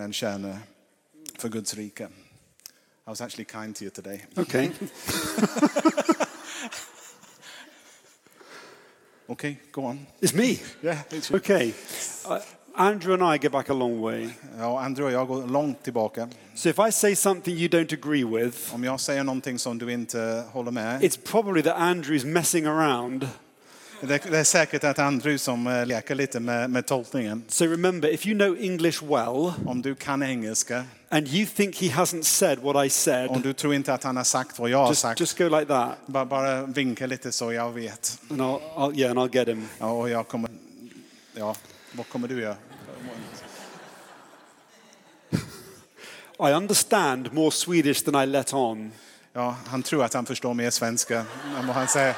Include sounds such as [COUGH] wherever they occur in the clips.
en kärna för Guds rike. I was actually kind to you today. Okay. [LAUGHS] Okay, go on. it's me. Yeah, it's you. Okay. Uh, Andrew and I go back a long way. Ja, Andrew och jag går långt tillbaka. So if I say something you don't agree with, Om jag säger någonting som du inte håller med, it's probably that Andrew's messing around. Det, det är säkert att Andrew som eh, leker lite med, med tolkningen. So remember, if you know English well Om du kan engelska, and you think he hasn't said what I om said, du tror inte att han har sagt vad jag har sagt, just go like that, bara, bara vinka lite så jag vet. and I'll, I'll yeah, and I'll get him. Ja, och jag kommer, ja, vad kommer du göra? I understand more Swedish than I let on. Ja, han tror att han förstår mer svenska än vad han säger.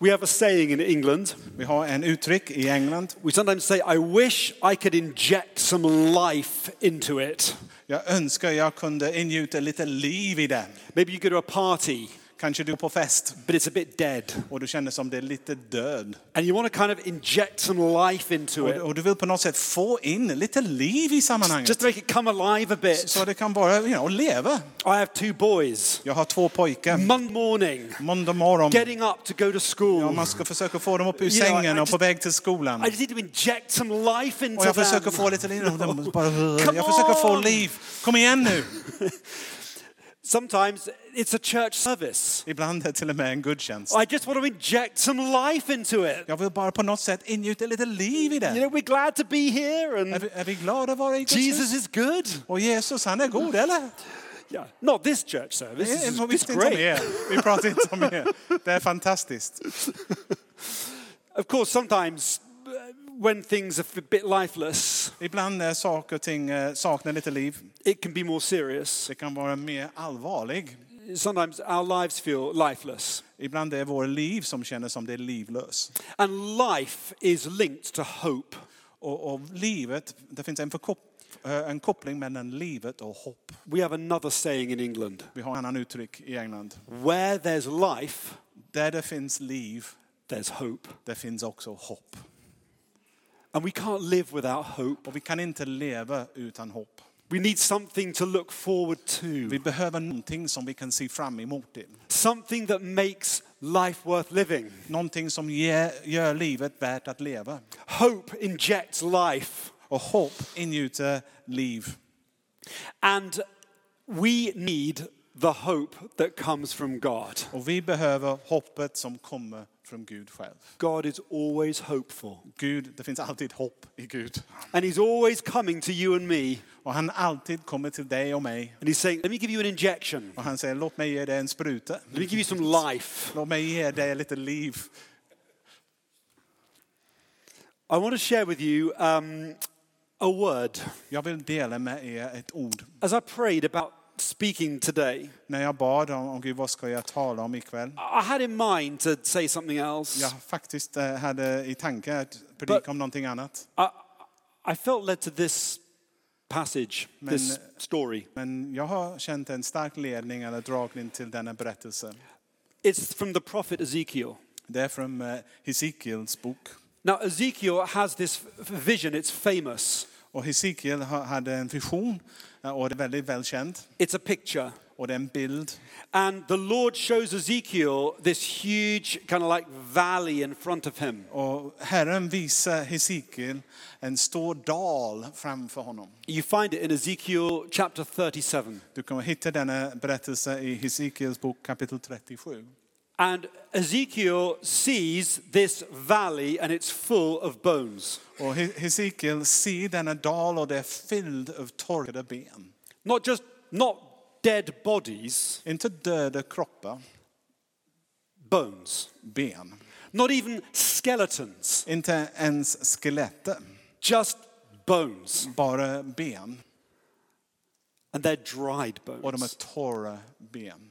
We have a saying in England. Vi har en uttryck i England. We sometimes say, I wish I could inject some life into it. Jag önskar jag kunde ingjuta lite liv i den. Maybe you go to a party, Kanske du är på fest but it's a bit dead. och du känner som det är lite död. And you want to kind of inject some life into Och, it, och du vill på något sätt få in lite liv i sammanhanget. just to make it come alive a bit. Så det kan bara you know, leva. I have two boys. Jag har två pojkar. Monday morning, Måndag morgon. getting up to go to Ja, school. man ska försöka få dem upp ur I sängen och på väg till skolan. I just need to inject some life Och into jag försöker them. få lite liv. De bara, Come Jag försöker få on. liv. Kom igen nu. [LAUGHS] Sometimes it's a church service. Ibland är det till och med en gudstjänst. I just want to inject some life into it. Jag vill bara på något sätt ingjuta lite liv i You know, we're glad to be here, Är and vi, är vi glada att vara i Guds Jesus is good. Och Jesus, han är god, eller? Yeah, not this church service. This is, it's visste inte om great. Vi pratar inte om er. Det är fantastiskt. [LAUGHS] Of course, sometimes when things are a bit lifeless, Ibland när saker och ting eh, saknar lite liv. it can be more serious. Det kan vara mer allvarlig. Sometimes our lives feel lifeless. Ibland är det vår liv som känner som det är livlös. And life is linked to hope. Och, och livet, det finns en, förkop, eh, en koppling mellan livet och hopp. We have another saying in England Vi har en annan uttryck i England. where there's life, Där det finns liv, there's hope. det finns också hopp. And we can't live without hope. Och vi kan inte leva utan hopp. We need something to look forward to, Vi behöver någonting som vi kan se fram emot till. something that makes life worth living. Någonting som ger, gör livet värt att leva. Hope injects life. Och hopp ingjuter liv. And we need the hope that comes from God. Och vi behöver hoppet som kommer från Gud själv. God is always hopeful. Gud, det finns alltid hopp i Gud. And He's always coming to you and me. Och han alltid kommer till dig och mig. And He's saying, Let me give you an injection. Och han säger, låt mig ge dig en spruta. Let me give you some life. Låt mig ge dig lite liv. I want to share with you um, a word. Jag vill dela med er ett ord. As I prayed about speaking today, När jag bad om, om Gud, vad ska jag tala om ikväll? I had in mind to say something else. Jag faktiskt eh, hade i tanke att predika om någonting annat. I, I felt led to this passage, this Men- story. Men jag har känt en stark ledning eller dragning till denna berättelse. It's from the prophet Ezekiel. Det är från eh, Hesekiels bok. Now, Ezekiel has this f- vision, it's famous. Och Hesekiel ha- hade en vision eh, och det är väldigt välkänt. It's a picture. Och det är en bild. And the Lord shows Ezekiel this huge, kind of like valley in front of him. Och Herren visar Hesekiel en stor dal framför honom. You find it in Ezekiel chapter 37. Du kommer hitta denna berättelse i Hesekiels bok kapitel 37. And Ezekiel sees this valley and it's full of bones. Och Hesekiel ser denna dal och det är fylld av torkade ben. Not just, not dead bodies, Inte döda kroppar, bones. ben. Not even skeletons, Inte ens skelettet, just bones. bara ben. And they're dried Och de är bones. torra ben.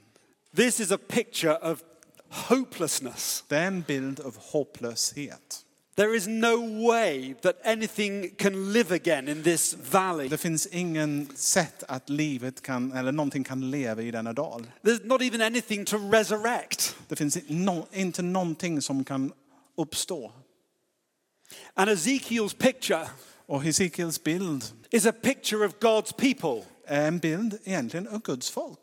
This is a picture of hopelessness. Det är en bild av hopplöshet. There is no way that anything can live again in this valley. Det finns ingen sätt att livet kan, eller någonting kan leva i denna dal. There's not even anything to resurrect. Det finns no, inte någonting som kan uppstå. And Ezekiel's picture Och Hesekiels bild is a picture of God's people är en bild egentligen av Guds folk.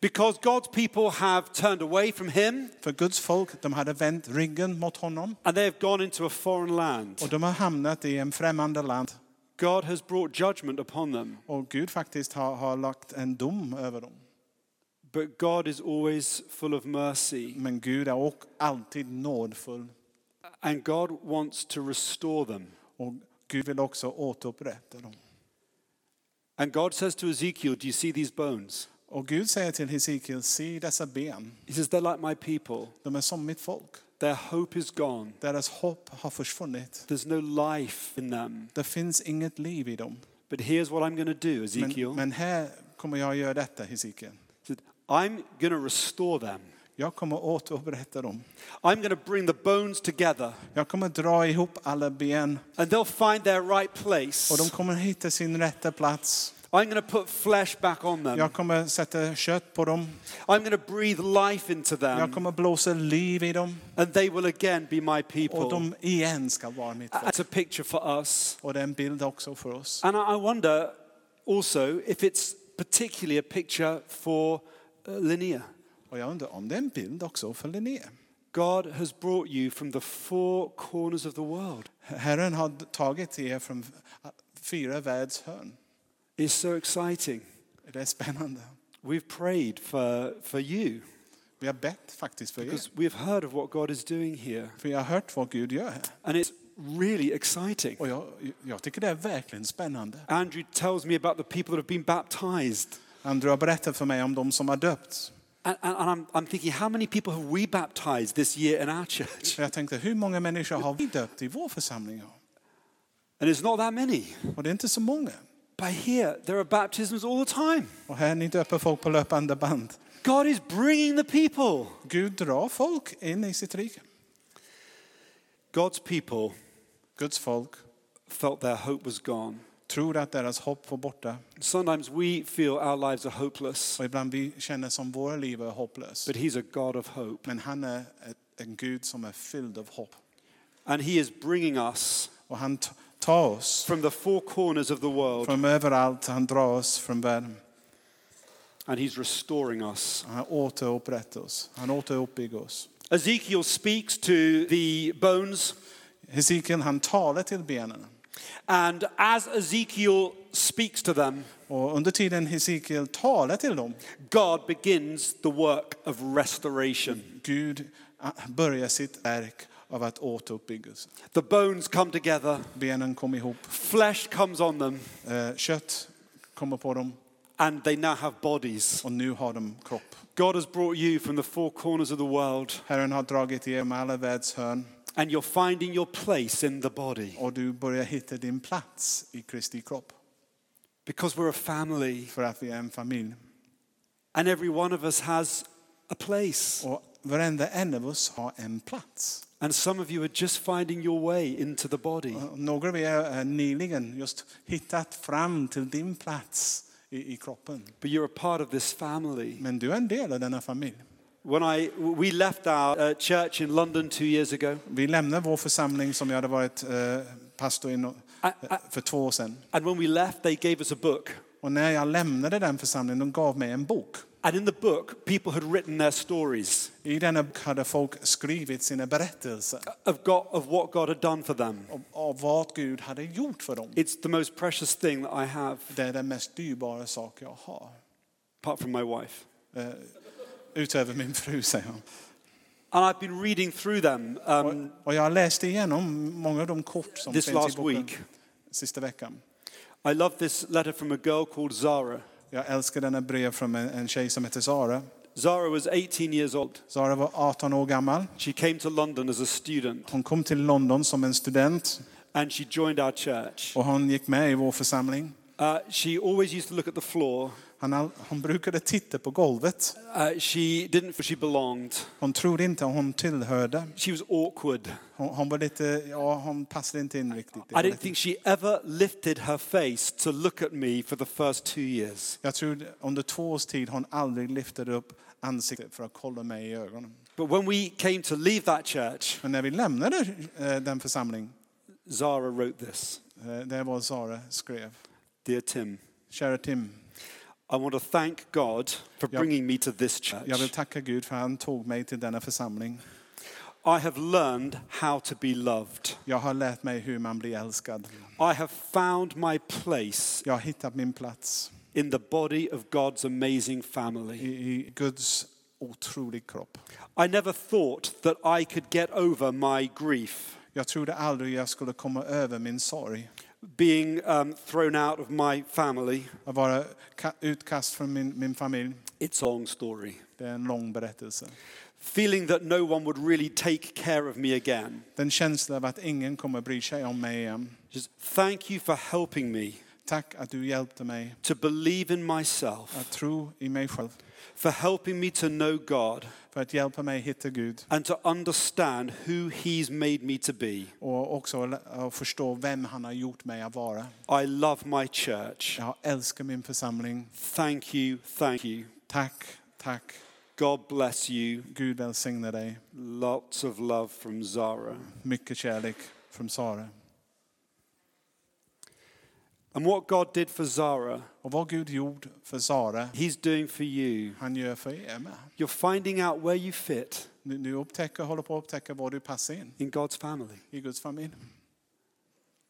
Because God's people have turned away from him För Guds folk, de hade vänt ryggen mot honom and they have gone into a foreign land. och de har hamnat i en främmande land. God has brought judgment upon them, Och Gud faktiskt har, har lagt en dom över dem. but God is always full of mercy Men Gud är också alltid nådfull. and God wants to restore them. Och Gud vill också återupprätta dem. And God says to Ezekiel, Do you see these bones? Och Gud säger till Hesekiel, se dessa ben, He says, They're like my people. de är som mitt folk. Their hope is gone. Deras hopp har försvunnit. There's no life in them. Det finns inget liv i dem. But here's what I'm going to do, Ezekiel. Men, men här kommer jag göra detta, Hesekiel. I'm going to restore them. Jag kommer återupprätta dem. I'm going to bring the bones together Jag kommer dra ihop alla ben and they'll find their right place. och de kommer hitta sin rätta plats. I'm going to put flesh back on them. Jag kommer sätta kött på dem. I'm going to breathe life into Jag them kommer blåsa liv i dem. and they will again be my Och people. de igen ska vara mitt folk. That's a picture for us. Och det är en bild också för oss. And I wonder also if it's particularly a picture for uh, Linnea. Och jag undrar om det är en bild också för Linné. God has brought you from the four corners of the world. Herren har tagit er från fyra världshörn. It's so exciting. Det är spännande. We've prayed for, for you Vi har bett faktiskt för er. because we've heard of what God is doing here. För jag har hört vad Gud gör här. And it's really exciting. Och jag, jag tycker det är verkligen spännande. Andrew tells me about the people that have been baptized. Andrew har berättat för mig om de som har döpts. And, and, and I'm, I'm thinking, how many people have we baptized this year in our church? Jag tänkte, hur många människor har vi döpt i vår församling? And it's not that many. Och det är inte så många. But here, there are baptisms all the time. Och här ni döper folk på löpande band. God is bringing the people. Gud drar folk in i sitt rike. God's people Guds folk felt their hope was gone. tror att deras hopp var borta. Sometimes we feel our lives are hopeless, Och ibland vi känner som våra liv är hopplösa. but He's a God of hope. Men han är en Gud som är fylld av hopp. And He is bringing us Och han t- from the four corners of the world, från överallt. Han drar oss från världen. and He's restoring us. Han återupprättar oss. Han återuppbygger oss. Ezekiel speaks to the bones, Hesekiel han talar till benen. and as Ezekiel speaks to them, Och under tiden Hesekiel talar till dem, God begins the work of restoration. Gud ah, börjar sitt verk av att återuppbyggas. The bones come together, Benen kom ihop, flesh comes on them, eh, kött kommer på dem and they now have bodies. och nu har de kropp. God has brought you from the four corners of the world, Herren har dragit er med alla världshörn and you're finding your place in the body och du börjar hitta din plats i Kristi kropp. because we're a family, För att vi är en familj. and every one of us has a place. Och varenda en av oss har en plats. And some of you are just finding your way into the body. Några av er har nyligen just hittat fram till din plats i, kroppen. But you're a part of this family. Men du är en del av denna familj. When I we left our uh, church in London two years ago, Vi lämnade vår församling som jag hade varit eh, pastor i I, för två år sedan. and when we left, they gave us a book. Och när jag lämnade den församlingen, de gav mig en bok. And in the book, people had written their stories I denna bok hade folk skrivit sina berättelser of, God, of what God had done for them. om, om vad Gud hade gjort för dem. It's the most precious thing that I have, Det är den mest dyrbara sak jag har. apart from my wife. Eh, utöver min fru, säger han. And I've been reading through them um, Och jag har läst igenom många av de kort som this finns i last boken week. sista veckan. I love this letter from a girl called Zara. Jag älskar denna brev från en, en tjej som heter Sara. Zara was 18 years old. Sara var 18 år gammal. She came to London as a student Hon kom till London som en student and she joined our church. och hon gick med i vår församling. Uh, she always used to look at the floor. Han, hon brukade titta på golvet. Uh, she didn't she belonged. Hon trodde inte hon tillhörde. She was awkward. Hon, hon var lite, ja, hon passade inte in riktigt. I didn't think she ever lifted her face to look at me for the first two years. Jag tror under två års tid hon aldrig lyfte upp ansiktet för att kolla mig i ögonen. But when we came to leave that church, Men när vi lämnade eh, den församling, Zara wrote this eh, det var Sara skrev. Dear Tim, Kära Tim, I want to thank God for bringing me to this jag vill church. tacka Gud för han tog mig till denna församling. I have learned how to be loved. Jag har lärt mig hur man blir älskad. I have found my place Jag har hittat min plats in the body of God's amazing family. i Guds otrolig kropp. I never thought that I could get over my grief, Jag trodde aldrig jag skulle komma över min sorg. Being um, thrown out of my family. Att vara ka- utkast från min, min familj, It's a long story. det är en lång berättelse. Feeling that no one would really take care of me again. Den känslan av att ingen kommer bry sig om mig igen. Just thank you for helping me Tack att du hjälpte mig to believe in myself, att tro i mig själv. for helping me to know God För att hjälpa mig hitta Gud. and to understand who He's made me to be. Och också att förstå vem han har gjort mig att vara. I love my church. Jag älskar min församling. Thank you, thank you. Tack, tack. God bless you. Gud välsigne dig. Lots of love from Zara. Mycket kärlek från Sara. And what God did for Zara, Och vad Gud gjorde för Sara, He's doing for you. han gör för er med. You're finding out where you fit du upptäcker, håller på att upptäcka var du passar in in God's family. i Guds familj.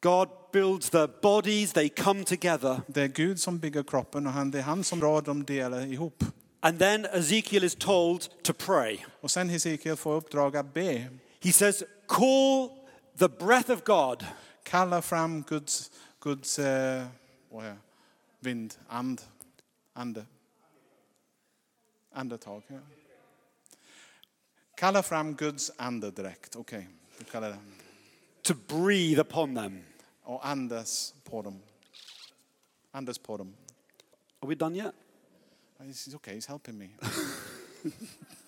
God builds the bodies, they come together. Det är Gud som bygger kroppen och han, det är han som drar de delar ihop. And then Ezekiel is told to pray. Och sen Hesekiel får uppdrag att be. He says, Call the breath of God. Kalla fram Guds, Guds eh, vad är det? vind, and, ande. Andetag. Ja. Kalla fram Guds andedräkt. Okej, vi kallar det. to breathe upon them. Och andas på dem. Andas på dem. Are we done yet? He's okay, he's helping me. [LAUGHS]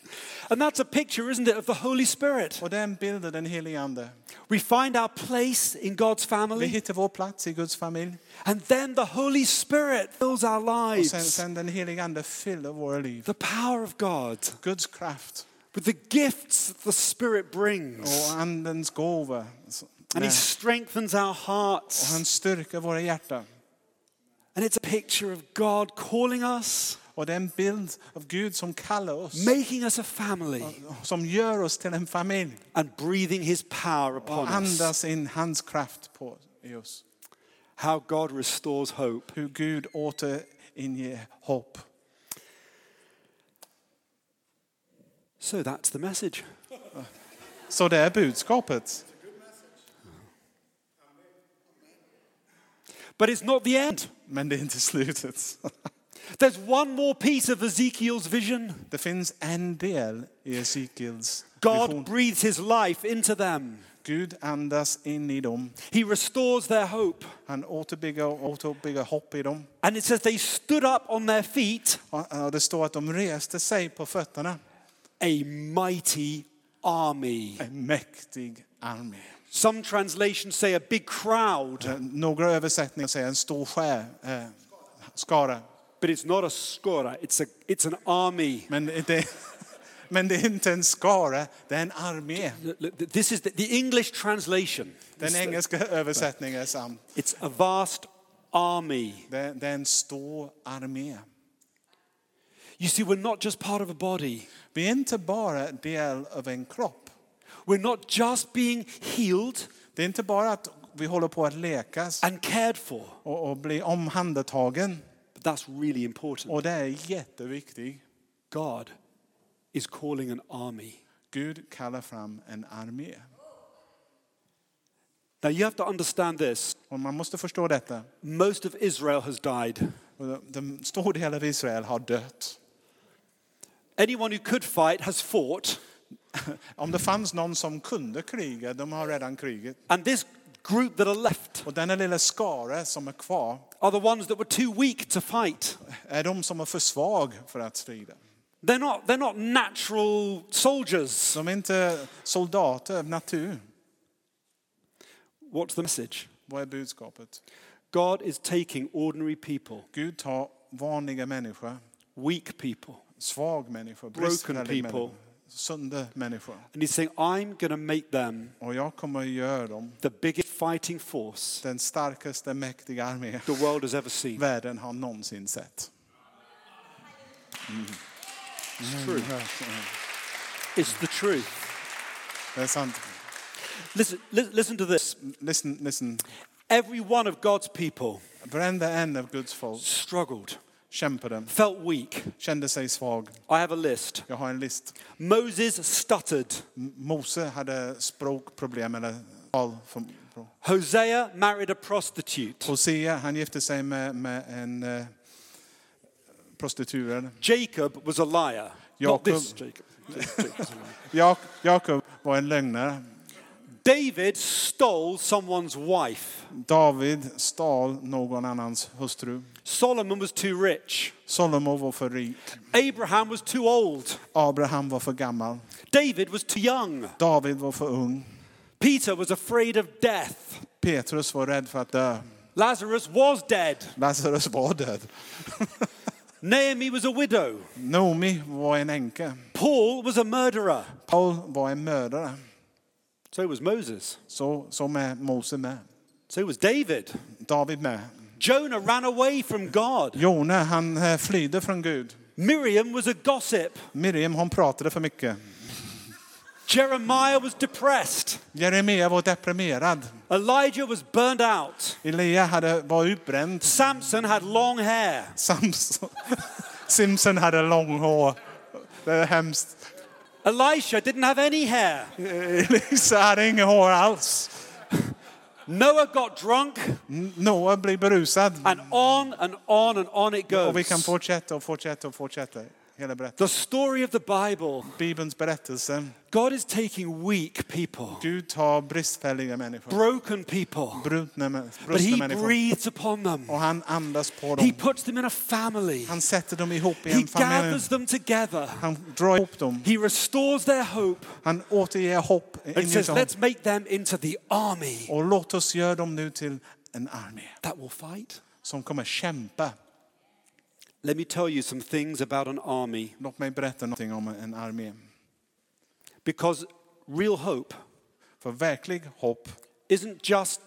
And that's a picture, isn't it, of the Holy Spirit? Och det är en bild av den helige Ande. We find our place in God's Vi family, hittar vår plats i Guds familj. and then the Holy Spirit fills our Och sen, lives. sen den helige Ande fyller våra liv. The power of God, Guds kraft with the gifts that the Spirit brings. och Andens gåva. And He strengthens our Och hearts. han styrker våra hjärtan. And it's a picture of God calling us, Och det är en bild av Gud som kallar oss. making us a family, Som gör oss till en familj. and breathing His power upon us, Och us. andas in hans kraft på oss. How God restores hope. Hur Gud återinger hopp. So that's the message. Så det är budskapet. But it's not the end. Men det är inte slutet. [LAUGHS] There's one more piece of Ezekiel's vision. Det finns en del i Ezekiels God vision. breathes his life into them. Gud andas in i dem. He restores their hope. Han återbygger, återbygger hopp i dem. And it says they stood up on their feet, Och det står att de reste sig på fötterna. a mighty army. En mäktig armé. Some translations say a big crowd, Eh, Några översättningar säger en stor skär, eh, skara. But it's not a skora, it's, a, it's an army. Men det, men det är inte en skara, det är en armé. This is the, the English translation. Den engelska översättningen är sann. It's a vast army. Det, det är en stor armé. You see, we're not just part of a body. Vi är inte bara del av en kropp. We're not just being healed Det är inte bara att vi håller på att lekas and cared for, och, och bli omhändertagen. That's really important. Och det är jätteviktigt. God is calling an army. Gud kallar fram en armé. Now you have to understand this. Och man måste förstå detta. Most of Israel has died. Och Den stor del av Israel har dött. Anyone who could fight has fought. [LAUGHS] Om det fanns någon som kunde kriga, de har redan krigat. And this group that are left Och denna lilla skara som är kvar are the ones that were too weak to fight. är de som är för svag för att strida. They're not, they're not natural soldiers. De är inte soldater av natur. What's the message? Vad är budskapet? God is taking ordinary people, Gud tar vanliga människor, weak people, svag människor, Broken bristfällig people. människor, sunda människor. And he's saying, I'm going to make them Och jag kommer att göra dem the biggest fighting force den starkaste, mäktiga armé the world has ever seen. världen har någonsin sett. Mm. It's mm. true. It's the truth. Det är sant. Listen, li- listen to this. Listen, listen. Every one of God's people Varenda en av Guds folk struggled, kämpade, felt weak. kände sig svag. I have a list. Jag har en list. Moses stuttered. Mose hade språkproblem eller tal. Hosea married a prostitute. Hosea, han gifte sig med, med en eh, prostituerad. Jacob was a liar. Not this Jacob. [LAUGHS] Jacob var en lögnare. David stole someone's wife. David stal någon annans hustru. Solomon was too rich. Salomo var för rik. Abraham was too old. Abraham var för gammal. David was too young. David var för ung. Peter was afraid of death. Petrus var rädd för att dö. Lazarus was dead. Lazarus var död. [LAUGHS] Naomi was a widow. Nomi var en änka. Paul was a murderer. Paul var en mördare. So was Moses. Så, så med Mose med. So was David. David med. Jonah ran away from God. Jona han eh, flydde från Gud. Miriam was a gossip. Miriam hon pratade för mycket. Jeremiah was depressed. Jeremia var deprimerad. Elijah was burned out. Elia hade, var utbränd. Samson had long hair. Samson, [LAUGHS] Simpson hade lång hår. Det är hemskt. Elisha didn't have any hair. [LAUGHS] Elisa hade inget hår alls. Noah got drunk. Noah blir berusad. And on and on and on it goes. Och vi kan fortsätta och fortsätta och fortsätta. Hela berättelsen. The story of the Bible. Bibelns berättelse. God is taking weak people, Gud tar bristfälliga människor. broken people, Brutna, but He människor. breathes upon them. Och han andas på He dem. puts them in a family. Han sätter dem ihop i He en familj. gathers them together. Han drar ihop dem. He restores their hope Han återger hopp. and says, hopp. let's make them into the army Och låt oss göra dem nu till en armé that will fight. som kommer kämpa. Let me tell you some things about an army Låt mig berätta någonting om en armé. because real hope För verklig hopp, isn't just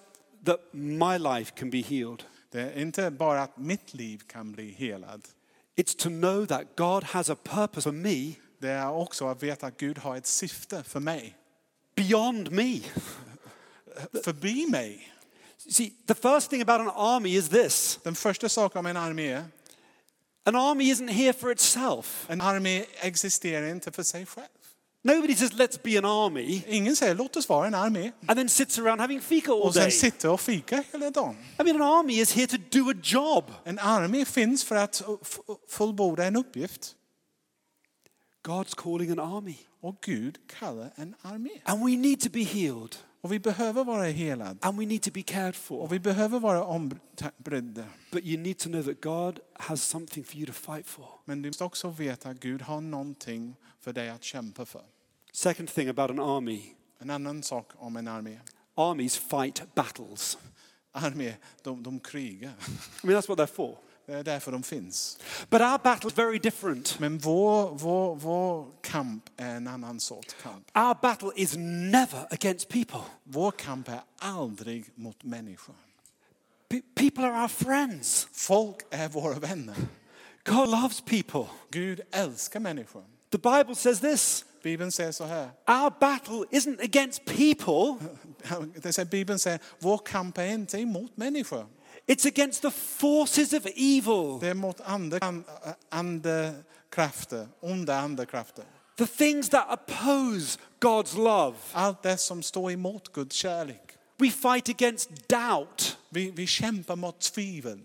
that my life can be healed. det är inte bara att mitt liv kan bli helad. It's to know that God has a purpose for me Det är också att veta att Gud har ett syfte för mig. beyond me. Förbi mig. See, the first thing about an army is this Den första saken om en armé, an army isn't here for itself. en armé existerar inte för sig själv. Nobody says, let's be an army, Ingen säger låt oss vara en armé and then sits around having fika all och day. sen sitter och fika hela dagen. I mean, an army is here to do a job. En armé finns för att fullborda en uppgift. God's calling an army. Och Gud kallar en armé. And we need to be healed, Och vi behöver vara helade. and we need to be cared for. Och vi behöver vara ombrydda. But you need to know that God has something for you to fight for. Men du måste också veta att Gud har någonting för dig att kämpa för. Second thing about an army En annan sak om en armé. armies fight battles. Armé, de, de krigar. I mean, that's what they're for. Eh, Det är därför de finns. But our battle is very different. Men vår, vår, vår kamp är en annan sorts kamp. Our battle is never against people. Vår kamp är aldrig mot människor. Pe- people are our friends. Folk är våra vänner. God loves people. Gud älskar människor. The Bible says this Bibeln säger så här. our battle isn't against people, [LAUGHS] Det säger, Bibeln säger vår kamp är inte emot människor. It's against the forces of evil, Det är mot ande, andekrafter, onda andekrafter. the things that oppose God's love. Allt det som står emot Guds kärlek. We fight against doubt. Vi, vi kämpar mot tvivel.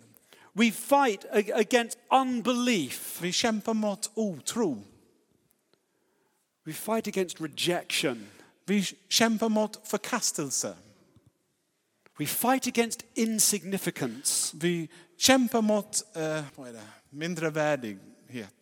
We fight against unbelief. Vi kämpar mot otro. We fight against rejection. Vi kämpar mot förkastelse. We fight against insignificance. Vi kämpar mot eh, vad är det? mindre värdighet.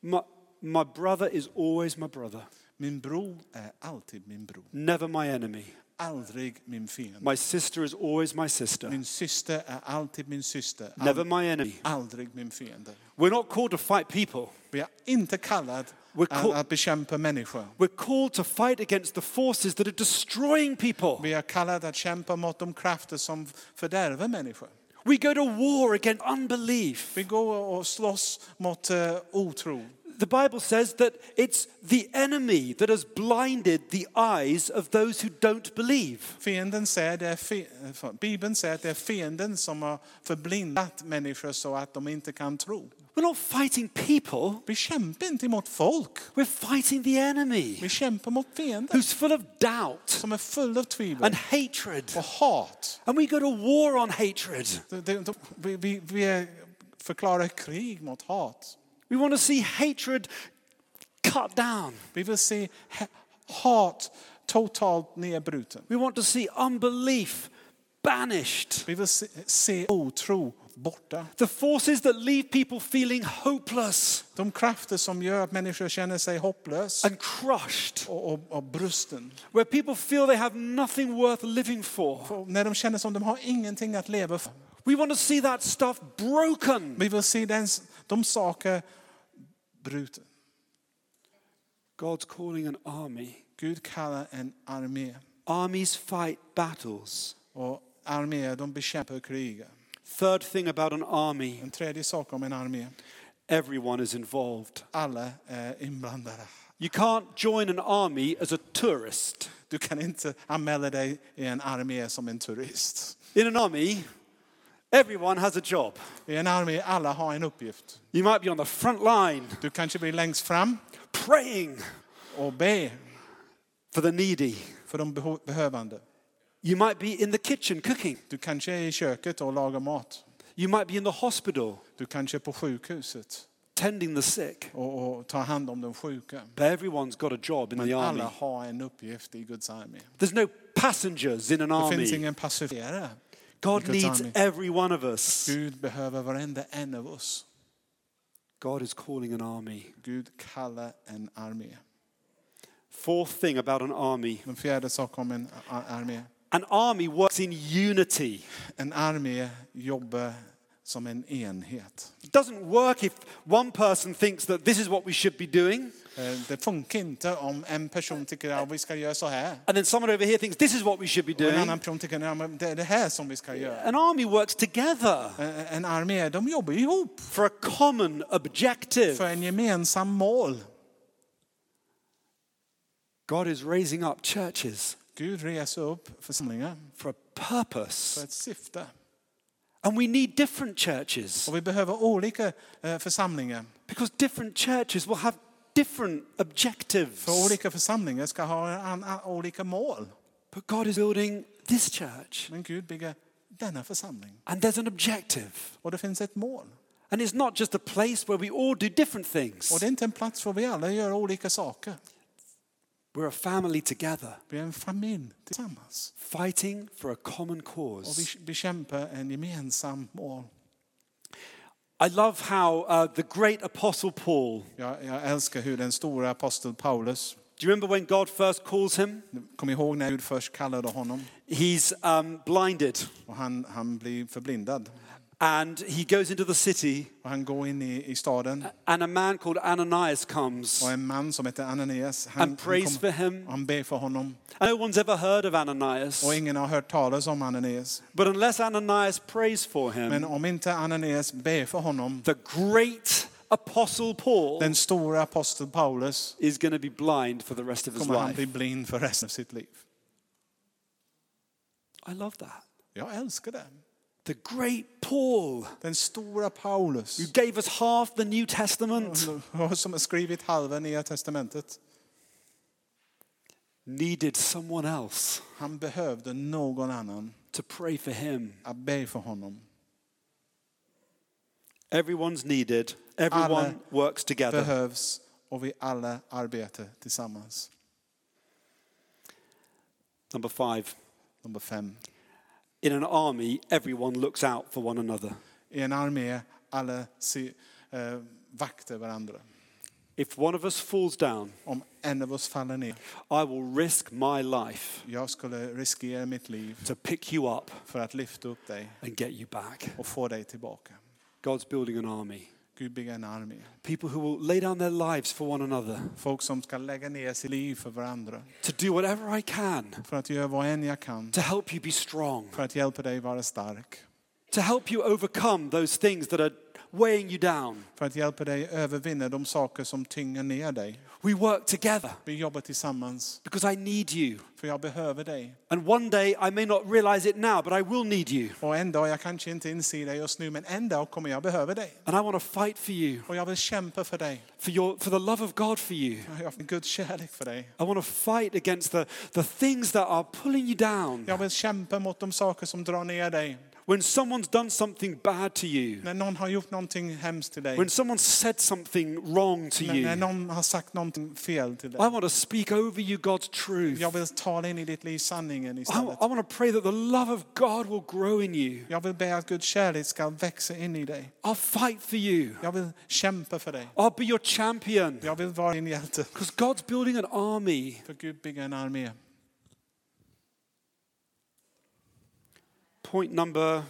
My, my brother is always my brother, Min bror är alltid min bror. never my enemy. Aldrig min fiende. My sister is always my sister, Min syster är alltid min syster. never my enemy. aldrig min fiende. We're not called to fight people. Vi är inte kallad We're att, call- att bekämpa människor. We're called to fight against the forces that are destroying people. Vi är kallade att kämpa mot de krafter som fördärvar människor. We go to war against unbelief. Vi går och slåss mot uh, otro. The Bible says that it's the enemy that has blinded the eyes of those who don't believe. Fienden säger det är eh, Bibeln säger att det är fienden som har förblindat människor så att de inte kan tro. We're not fighting people, Vi kämpar inte mot folk. we're fighting the enemy Vi kämpar mot fienden who's full of doubt som är full av tvivel and hatred. och hat. And we go to war on hatred. Det- det- de- Vi, vi, vi förklarar krig mot hat. We want to see hatred cut down. Vi vill se ha- hat totalt nedbruten. We want to see unbelief banished. Vi vill se, se otro borta. The forces that leave people feeling hopeless De krafter som gör att människor känner sig hopplösa and crushed, och, och, och brusten. where people feel they have nothing worth living for. För när de känner som de har ingenting att leva för. We want to see that stuff broken. Vi vill se den, de saker bruten. God's calling an army. Gud kallar en armé. Armies fight battles. Och arméer de bekämpar kriget. Third thing about an army En tredje sak om en armé. everyone is involved. Alla är inblandade. You can't join an army as a tourist. Du kan inte anmäla dig i en armé som en turist. In an army, everyone has a job. I en armé alla har en uppgift. You might be on the front line Du kanske blir längst fram praying och be for the needy. för de behövande. You might be in the kitchen cooking. Du kanske är i köket och lagar mat. You might be in the hospital Du kanske är på sjukhuset tending the sick. och, och tar hand om de sjuka. But everyone's got a job in Men the army. alla har en uppgift i Guds armé. There's no passengers in an Det finns army. ingen passagerare. God needs armé. every one of us. Gud behöver varenda en av oss. God is calling an army. Gud kallar en armé. Fourth thing about an army Den fjärde sak om en armé. An army works in unity. En armé jobbar som en enhet. It doesn't work if one person thinks that this is what we should be doing, Eh, Det funkar inte om en person tycker att vi ska göra så här. and then someone over here thinks this is what we should be Och en doing. annan person tycker att det är det här som vi ska göra. An army works together Eh, En armé, de jobbar ihop for a common objective. för en gemensam mål. God is raising up churches Gud reser upp församlingar for a för purpose. ett syfte. And we need different churches Och vi behöver olika eh, församlingar. because different churches will have different objectives. För olika församlingar ska ha an, an, olika mål. But God is building this church, Men Gud bygger denna församling. and there's an objective. Och det finns ett mål. And it's not just a place where we all do different things. Och det är inte en plats där vi alla gör olika saker. We're a family together, Vi är en familj tillsammans. fighting for a common Och cause. vi bekämpar en gemensam mål. I love how uh, the great apostle Paul, Jag, jag älskar hur den stora aposteln Paulus, do you remember when God first calls him? kom ihåg när Gud först kallade honom He's um, blinded och han, han blir förblindad. And he goes into the city, Och han går in i, i staden and a man called Ananias comes och en man som heter Ananias, han, and prays for him. han ber för honom. No one's ever heard of Ananias, Och ingen har hört talas om Ananias. but unless Ananias prays for him. Men om inte Ananias ber för honom, the great apostle Paul den stora aposteln Paulus, is going to be blind for the rest of his kommer han life. bli blind för resten av sitt liv. I love that. Jag älskar det. The great Paul, Den stora Paulus, who gave us half the New Testament, som har skrivit halva Nya Testamentet. needed someone else Han behövde någon annan to pray for him. att be för honom. Everyone's needed, everyone Alla works together. Behövs och vi alla arbetar tillsammans. Number five. Number fem. In an army, everyone looks out for one another. I en armé, alla se, eh, vakter varandra. If one of us falls down, Om en av oss faller ner, I will risk my life jag skulle riskera mitt liv to pick you up för att lyfta upp dig and get you back. och få dig tillbaka. God's building an army. Gud bygga en armé. People who will lay down their lives for one another, Folk som ska lägga ner sitt liv för varandra. to do whatever I can För att göra vad än jag kan. to help you be strong, För att hjälpa dig vara stark. to help you overcome those things that are weighing you down. För att hjälpa dig övervinna de saker som tynger ner dig. We work together Vi jobbar tillsammans. because I need you. För jag behöver dig. And one day I may not realize it now, but I will need you. Och en dag, jag kanske inte inser det just nu, men en dag kommer jag behöva dig. And I want to fight for you, Och jag vill kämpa för dig. for, your, for the love of God for you. Jag har Guds kärlek för dig. I want to fight against the, the things that are pulling you down. Jag vill kämpa mot de saker som drar ner dig. When someone's done something bad to you, När någon har gjort någonting hemskt till dig. when someone said something wrong to När, när you, någon har sagt någonting fel till I want to speak over you God's truth. Jag vill tala in i ditt liv sanningen I, istället. I want to pray that the love of God will grow in you. Jag vill be att Guds kärlek ska växa in i dig. I'll fight for you. Jag vill kämpa för dig. I'll be your champion. Jag vill vara din hjälte. Because God's building an army. För Gud bygger en armé. Point number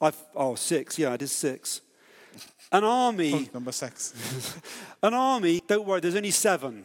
I've, oh, six. Yeah, it is six. An army, Punkt nummer sex. an army, don't worry, there's only seven.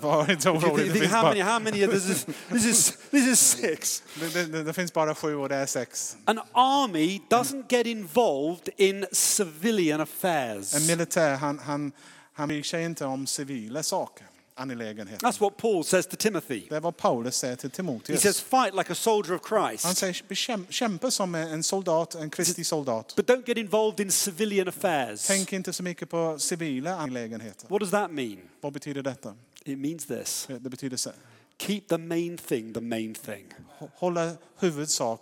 Var inte You think, orolig. you Det think, finns, how many, how many, this is, this is, this is six. det, det, det finns bara sju och det är sex. An army doesn't get involved in civilian affairs. En militär, han, han, han bryr sig inte om civila saker, angelägenheter. That's what Paul says to Timothy. Det är vad Paulus säger till He Timoteus. says, fight like a soldier of Han Christ, säger "Bekäm- kämpa som en soldat, en Kristi soldat. but don't get involved in civilian affairs. Tänk inte så mycket på civila angelägenheter. What does that mean? Vad betyder detta? It means this Det betyder så. keep the main thing the main thing. Hålla huvudsak,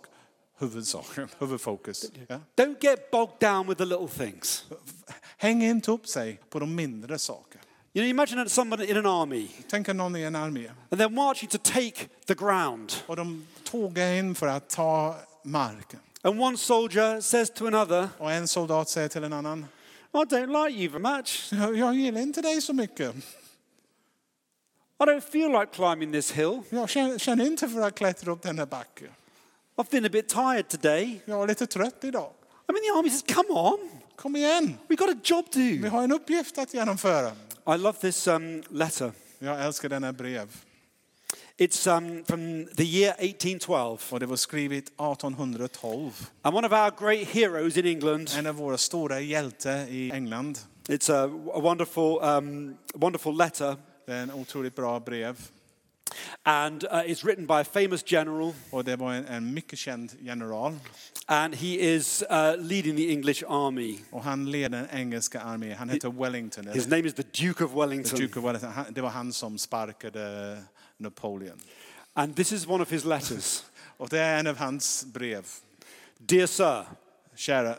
huvudsak, [LAUGHS] huvudfokus. Don't get bogged down with the little things. Häng inte upp sig på de mindre saker. You know, imagine that someone in an army Tänk någon i en armé and they're marching to take the ground. och de tågar in för att ta marken. And one soldier says to another, Och en soldat säger till en annan, I don't like you very much. jag, jag gillar inte dig så mycket. I don't feel like climbing this hill. Jag känner, känner inte för att klättra upp den här backen. I've been a bit tired today. Jag är lite trött idag. I mean, the army says, come on, Kom igen, "We've got a job to vi do. har en uppgift att genomföra. I love this um, letter. Jag älskar denna brev. It's um, from the year 1812. Och det var skrivet 1812. And one of our great heroes in England, En av våra stora hjältar i England. it's a, a wonderful, um, wonderful letter. Det är en otroligt bra brev. And uh, it's written by a famous general. Och det var en, en mycket känd general. And he is uh, leading the English army. Och han leder den engelska armén. Han heter Wellington. His name is the Duke of The Wellington. Duke of Wellington. Han- Det var han som sparkade Napoleon. And this is one of his letters. [LAUGHS] Och det är en av hans brev. Dear Sir, Kära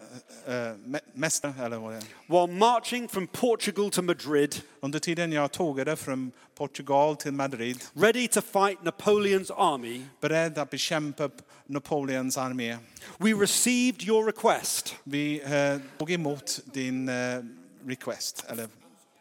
äh, mästare, eller vad det är. while marching from Portugal to Madrid, Under tiden jag tågade från Portugal till Madrid, ready to fight Napoleon's army, beredd att bekämpa Napoleons armé. we received your request Vi eh, tog emot din eh, request, eller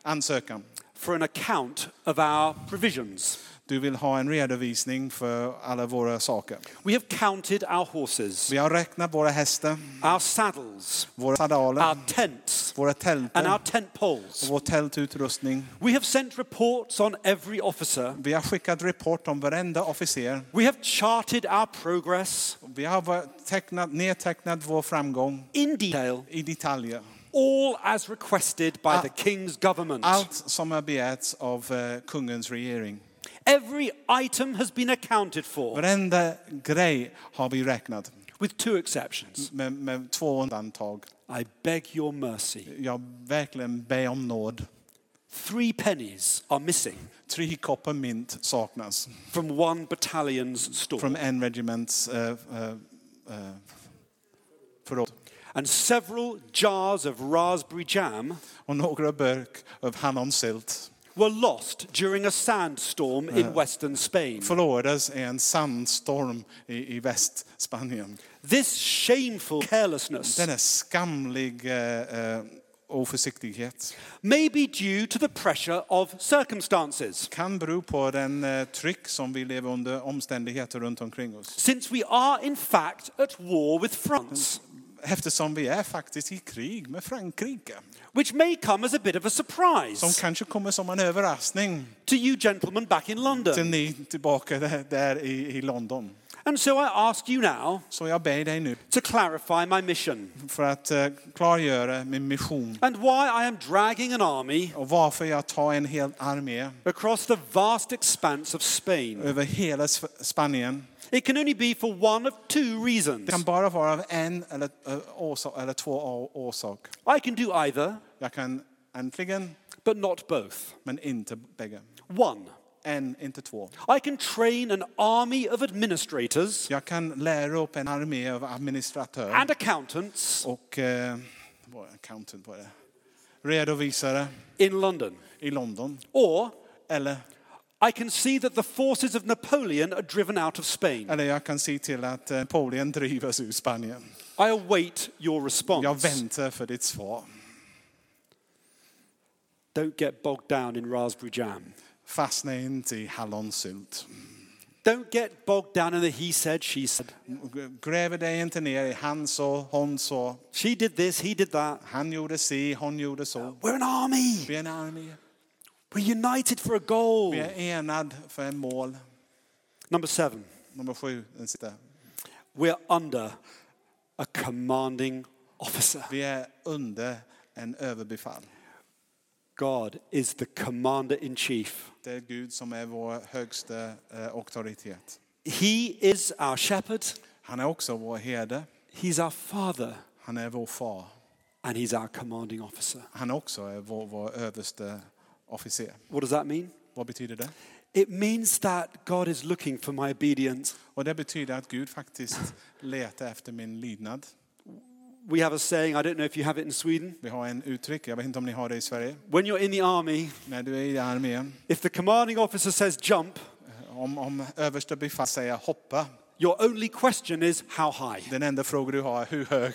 ansökan. for an account of our provisions. Du vill ha en redovisning för alla våra saker. We have counted our horses, Vi har räknat våra hästar, our saddles, våra sadaler, our tents, våra and our tent och poles. vår tältutrustning. We have sent reports on every officer. Vi har skickat rapport om varenda officer. We have charted our progress Vi har tecknat, nedtecknat vår framgång in detail, i detaljer. all as requested by the king's government. Allt som har begärts av eh, kungens regering. Every item has been accounted for, Varenda grej har vi räknat with two exceptions. med, med två undantag. I beg your mercy. Jag verkligen ber om nåd. Three pennies are missing Tre koppar mynt saknas from one battalion's store, från en regiments eh, eh, eh, förråd. and several jars of raspberry jam Och några burk av hallonsylt were lost during a sandstorm in western Spain. förlorades i en sandstorm i, i Västspanien. This shameful carelessness Denna skamlig eh, eh, oförsiktighet may be due to the pressure of circumstances. kan bero på den eh, tryck som vi lever under omständigheter runt omkring oss. Since we are in fact at war with France, Eftersom vi är faktiskt i krig med Frankrike. which may come as a bit of a Som surprise kanske kommer som en överraskning to you gentlemen back in till London. ni tillbaka där, där i, i London. And so I ask you now Så jag ber dig nu to clarify my mission för att eh, klargöra min mission and why I am dragging an army och varför jag tar en hel armé across the vast expanse of Spain. över hela Sp- Spanien. It can only be for one of two reasons. Det kan bara vara av en eller, eh, orsak, eller två orsaker. I can do either, Jag kan äntligen, but not both. men inte bägge. One, En, inte två. I can train an army of administrators Jag kan lära upp en armé av administratörer and accountants och eh, vad accountant det? redovisare in London. i London. Or Eller, I can see that the forces of Napoleon are driven out of Spain. eller jag kan se till att eh, Napoleon drivs ur Spanien. I await your Jag response. väntar för ditt svar. Don't get bogged down in raspberry jam. Fastna inte i hallonsylt. Don't get bogged down in the he said, she said. Gräv dig inte ner i han så, hon så. She did this, he did that. Han gjorde si, hon gjorde så. We're an army. Vi är en armé. We're united for a goal. Vi är enad för en mål. Number seven, Nummer sju, den sista. we're under a commanding officer. Vi är under en överbefall. God is the commander in chief. Det är Gud som är vår högsta eh, auktoritet. He is our shepherd, Han är också vår herde. he's our father, Han är vår far. and he's our commanding officer. Han också är vår, vår överste officer. What does that mean? Vad betyder det? It means that God is looking for my obedience. Och det betyder att Gud faktiskt letar efter min lydnad. We have a saying, I don't know if you have it in Sweden. Vi har en uttryck, jag vet inte om ni har det i Sverige. When you're in the army, När du är i armén, if the commanding officer says jump, om, om överste befäl säger hoppa, your only question is how high. den enda frågan du har är hur hög.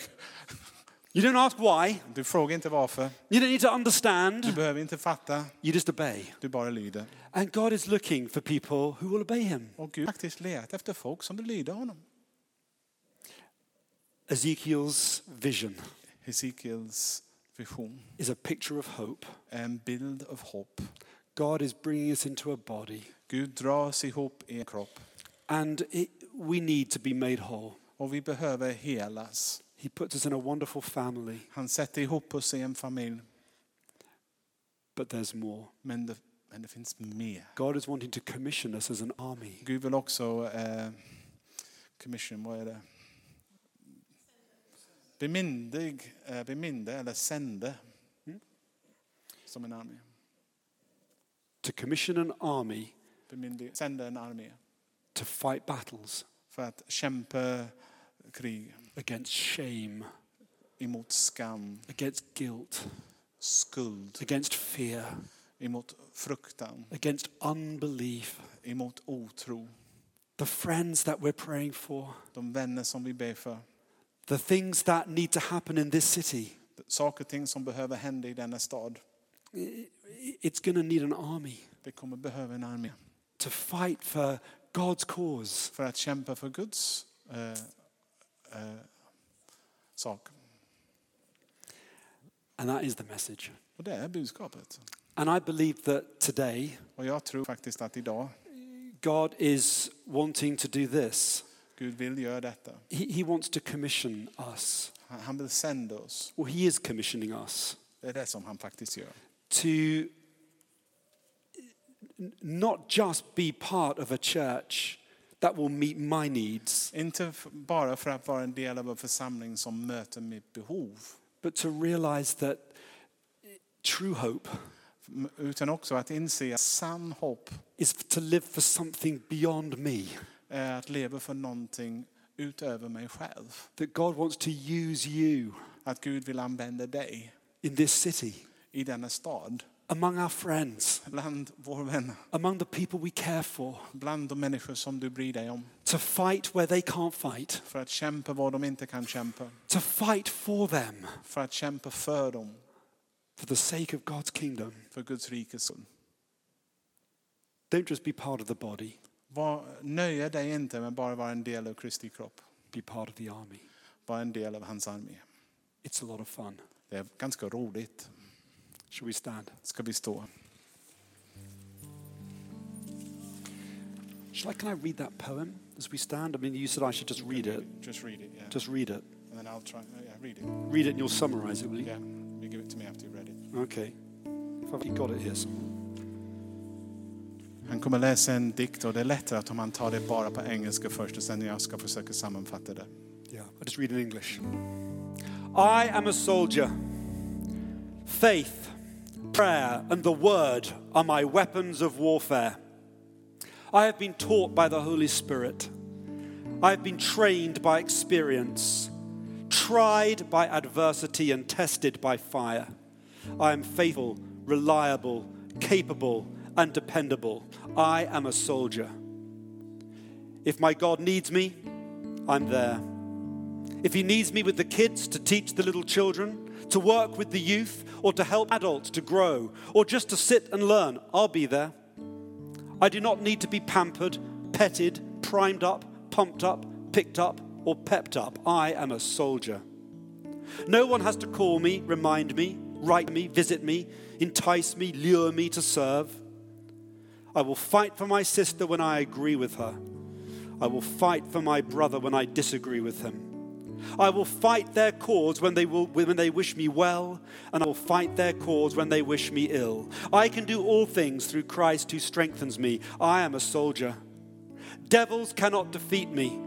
You don't ask why, Du frågar inte varför, you don't need to du understand, behöver inte fatta, you just obey. du bara lyder. And God is looking for people who will obey him. Och Gud faktiskt letar efter folk som vill lyda honom. Ezekiel's vision Hesekiels vision, is a picture of hope. en bild av hopp. God is bringing us into a body, Gud dras ihop i en kropp and it, we need to be made whole. och vi behöver helas. He puts us in a wonderful family, Han sätter ihop oss i en familj, but there's more. men det, men det finns mer. God is wanting to commission us as an army. Gud vill också eh, commission, vad är det? Bemyndig, eh, bemynda eller sända som en armé. To commission an army Bemyndig, sända en armé to fight battles för att kämpa krig against shame, emot skam, against guilt, skuld, against fear, emot fruktan, against unbelief. emot otro. The friends that we're praying for, De vänner som vi ber för. the things that need to happen in this city. Saker och ting som behöver hända i denna stad. It's going to need an army Det kommer behöva en armé to fight for God's cause. för att kämpa för Guds eh, eh, Eh, sak. And that is the message. Och det är budskapet. And I believe that today, Och jag tror faktiskt att idag God is wanting to do this. Gud vill göra detta. He, he wants to commission us, Han han vill sända oss. or He is commissioning us Det är det som han faktiskt gör. to n- not just be part of a church that will meet my needs, Inte bara för att vara en del av en församling som möter mitt behov. but to realize that true hope Utan också att inse att sann hopp is to live for something beyond me. är att leva för någonting utöver mig själv. That God wants to use you Att Gud vill använda dig in this city, i denna stad. Among our friends, Bland våra vänner. among the people we care for, Bland de människor som du bryr dig om. to fight where they can't fight, För att kämpa vad de inte kan kämpa. to fight for them För att kämpa för dem. for the sake of God's kingdom. För Guds rikes skull. Don't just be part of the body, Var, nöja dig inte med bara vara en del av Kristi kropp. be part of the army. vara en del av hans armé. It's a lot of fun. Det är ganska roligt. Shall we stand? Ska vi stå? Shall I, can I read that poem as we stand? I mean, you said I should just read it. Just read it, yeah. Just read it. And then I'll try, oh, yeah, read it. Read it and you'll summarize it, will you? Yeah, you give it to me after you've read it. Okay. If I've got it here. Han kommer läsa en dikt och det är lättare att om han tar det bara på engelska först och sen jag ska försöka sammanfatta det. Yeah, I'll just read in English. I am a soldier. Faith, prayer, and the word are my weapons of warfare. I have been taught by the Holy Spirit. I have been trained by experience, tried by adversity, and tested by fire. I am faithful, reliable, capable, and dependable. I am a soldier. If my God needs me, I'm there. If he needs me with the kids to teach the little children, to work with the youth, or to help adults to grow, or just to sit and learn, I'll be there. I do not need to be pampered, petted, primed up, pumped up, picked up, or pepped up. I am a soldier. No one has to call me, remind me, write me, visit me, entice me, lure me to serve. I will fight for my sister when I agree with her. I will fight for my brother when I disagree with him. I will fight their cause when they, will, when they wish me well, and I will fight their cause when they wish me ill. I can do all things through Christ who strengthens me. I am a soldier. Devils cannot defeat me.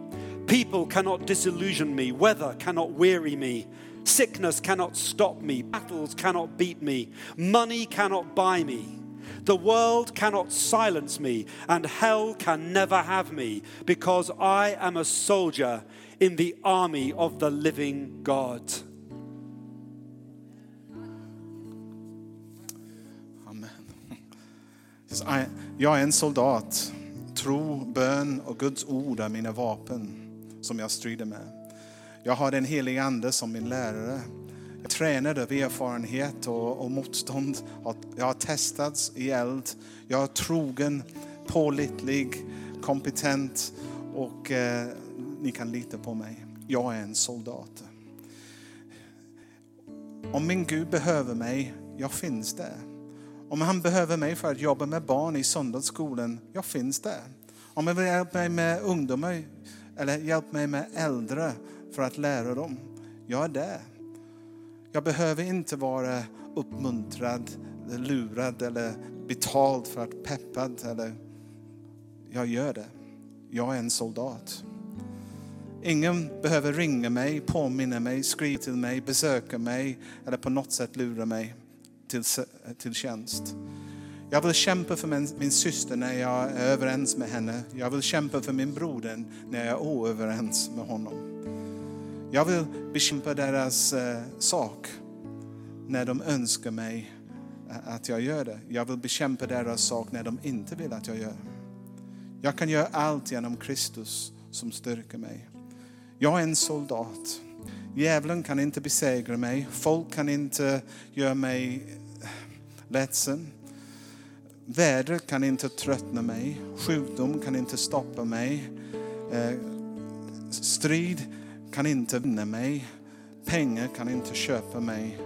People cannot disillusion me. Weather cannot weary me. Sickness cannot stop me. Battles cannot beat me. Money cannot buy me. The world cannot silence me, and hell can never have me, because I am a soldier in the army of the living God. Amen. Jag är en soldat. Tro, bön och Guds ord är mina vapen som jag strider med. Jag har den helige Ande som min lärare. Jag tränar av erfarenhet och, och motstånd. Jag har testats i eld. Jag är trogen, pålitlig, kompetent och eh, ni kan lita på mig. Jag är en soldat. Om min Gud behöver mig, jag finns där. Om han behöver mig för att jobba med barn i söndagsskolan, jag finns där. Om han vill hjälpa mig med ungdomar eller hjälpa mig med äldre för att lära dem, jag är där. Jag behöver inte vara uppmuntrad, lurad eller betald för att peppad. Eller jag gör det. Jag är en soldat. Ingen behöver ringa mig, påminna mig, skriva till mig, besöka mig eller på något sätt lura mig till, till tjänst. Jag vill kämpa för min, min syster när jag är överens med henne. Jag vill kämpa för min broder när jag är oöverens med honom. Jag vill bekämpa deras eh, sak när de önskar mig eh, att jag gör det. Jag vill bekämpa deras sak när de inte vill att jag gör det. Jag kan göra allt genom Kristus som styrker mig. Jag är en soldat. Djävulen kan inte besegra mig. Folk kan inte göra mig eh, ledsen. Vädret kan inte tröttna mig. Sjukdom kan inte stoppa mig. Eh, strid kan inte vinna mig. Pengar kan inte köpa mig.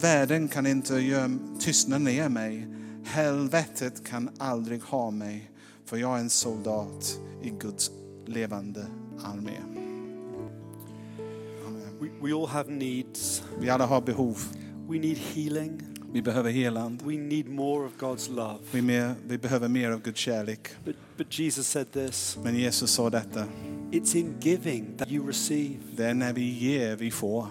Världen kan inte göra, tystna ner mig. Helvetet kan aldrig ha mig. För jag är en soldat i Guds levande armé. We, we all have needs. Vi alla har behov. We need healing. Vi behöver heland. We need more of God's love. Vi, mer, vi behöver mer av Guds kärlek. But, but Jesus said this Men Jesus sa detta. It's in giving that you receive. Det är när vi ger vi får.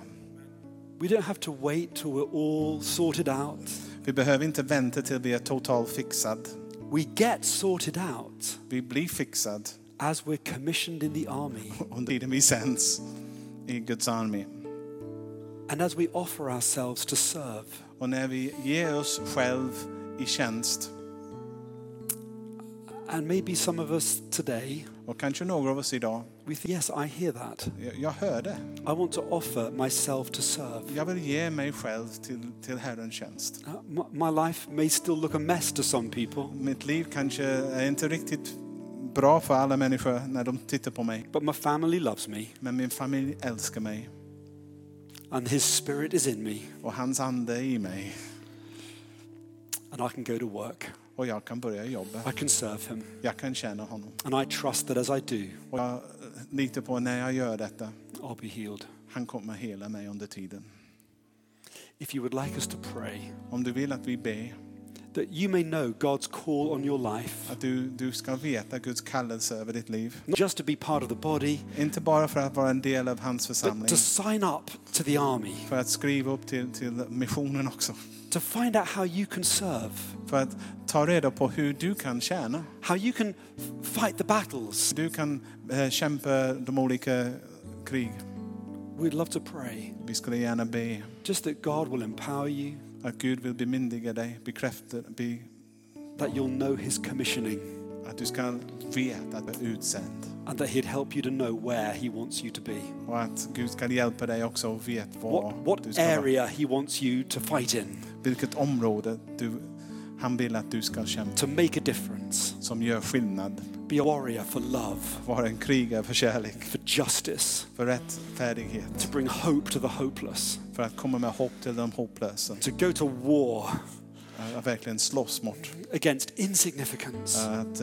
We don't have to wait till we're all sorted out. Vi behöver inte vänta till vi är totalt fixad. We get sorted out Vi blir fixad as we're commissioned in the army [LAUGHS] under tiden vi sänds i Guds armé. and as we offer ourselves to serve. Och när vi ger oss själv i tjänst. And maybe some of us today, Och kanske några av oss idag, we think, yes, I hear that. jag, jag hör det. I want to offer myself to serve. Jag vill ge mig själv till, till Herrens tjänst. Uh, my, my life may still look a mess to some people, Mitt liv kanske är inte riktigt bra för alla människor när de tittar på mig. but my family loves me, Men min familj älskar mig and His Spirit is in me, och hans ande är i mig. and I can go to work. Och jag kan börja jobba. I can serve Him, Jag kan tjäna honom. and I trust that as I do, Och jag litar på när jag gör detta, I'll be healed. han kommer hela mig under tiden. If you would like us to pray, Om du vill att vi ber, that you may know God's call on your life, att du, du ska veta Guds kallelse över ditt liv. not just to be part of the body, Inte bara för att vara en del av hans but församling, to sign up to the army, för att skriva upp till, till missionen också. to find out how you can serve, För att ta reda på hur du kan tjäna. how you can f- fight the battles. Du kan eh, kämpa de olika krig. We'd love to pray Vi skulle gärna be just that God will empower you, att Gud vill bemyndiga dig, bekräfta, be, that you'll know His commissioning, att du ska veta att du är utsänd. and that He'd help you to know where He wants you to be, Och att Gud ska hjälpa dig också att veta var what, what du ska vara. area He wants you to fight in, Vilket område du, han vill att du ska kämpa. to make a difference, Som gör skillnad. be a warrior for love, Vara en krigare för kärlek, for justice, för rättfärdighet. to bring hope to the hopeless, För att komma med hopp till de hopplösa. to go to war Att verkligen slåss mot. against insignificance Att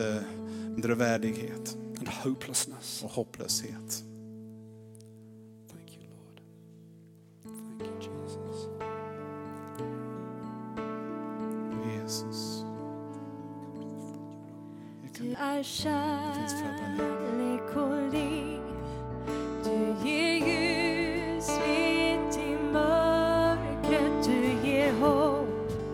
uh, värdighet and hopelessness. och hopplöshet. Jesus. Du är kärlek och liv. Du ger ljus